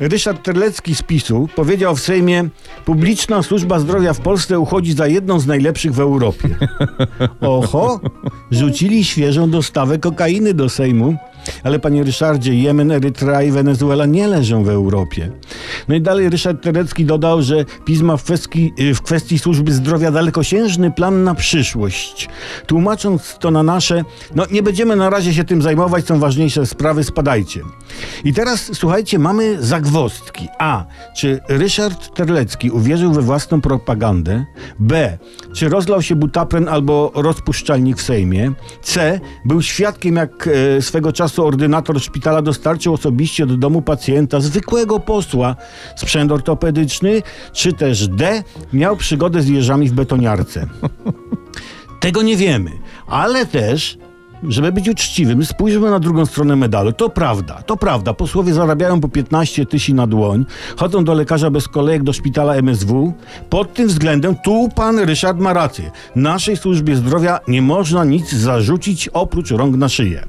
Ryszard Terlecki z PiSu powiedział w Sejmie publiczna służba zdrowia w Polsce uchodzi za jedną z najlepszych w Europie. Oho, rzucili świeżą dostawę kokainy do Sejmu. Ale panie Ryszardzie, Jemen, Erytrea i Wenezuela nie leżą w Europie. No i dalej Ryszard Terecki dodał, że PiS ma w kwestii, w kwestii służby zdrowia dalekosiężny plan na przyszłość. Tłumacząc to na nasze, no nie będziemy na razie się tym zajmować, są ważniejsze sprawy, spadajcie. I teraz słuchajcie, mamy zagwozdki. A. Czy Ryszard Terlecki uwierzył we własną propagandę? B. Czy rozlał się butapren albo rozpuszczalnik w Sejmie? C. Był świadkiem, jak e, swego czasu ordynator szpitala dostarczył osobiście do domu pacjenta zwykłego posła sprzęt ortopedyczny? Czy też D. Miał przygodę z jeżami w betoniarce? Tego nie wiemy, ale też żeby być uczciwym, spójrzmy na drugą stronę medalu. To prawda, to prawda. Posłowie zarabiają po 15 tysięcy na dłoń, chodzą do lekarza bez kolejek do szpitala MSW. Pod tym względem tu pan Ryszard ma rację. Naszej służbie zdrowia nie można nic zarzucić oprócz rąk na szyję.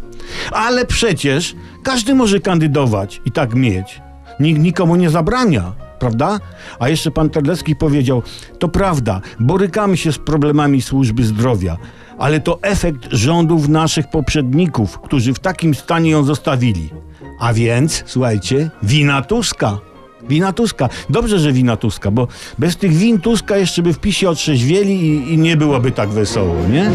Ale przecież każdy może kandydować i tak mieć. Nikt nikomu nie zabrania prawda? A jeszcze pan Terlecki powiedział, to prawda, borykamy się z problemami służby zdrowia, ale to efekt rządów naszych poprzedników, którzy w takim stanie ją zostawili. A więc, słuchajcie, wina Tuska. Wina Tuska. Dobrze, że wina Tuska, bo bez tych win Tuska jeszcze by w PiSie otrzeźwieli i, i nie byłoby tak wesoło, nie?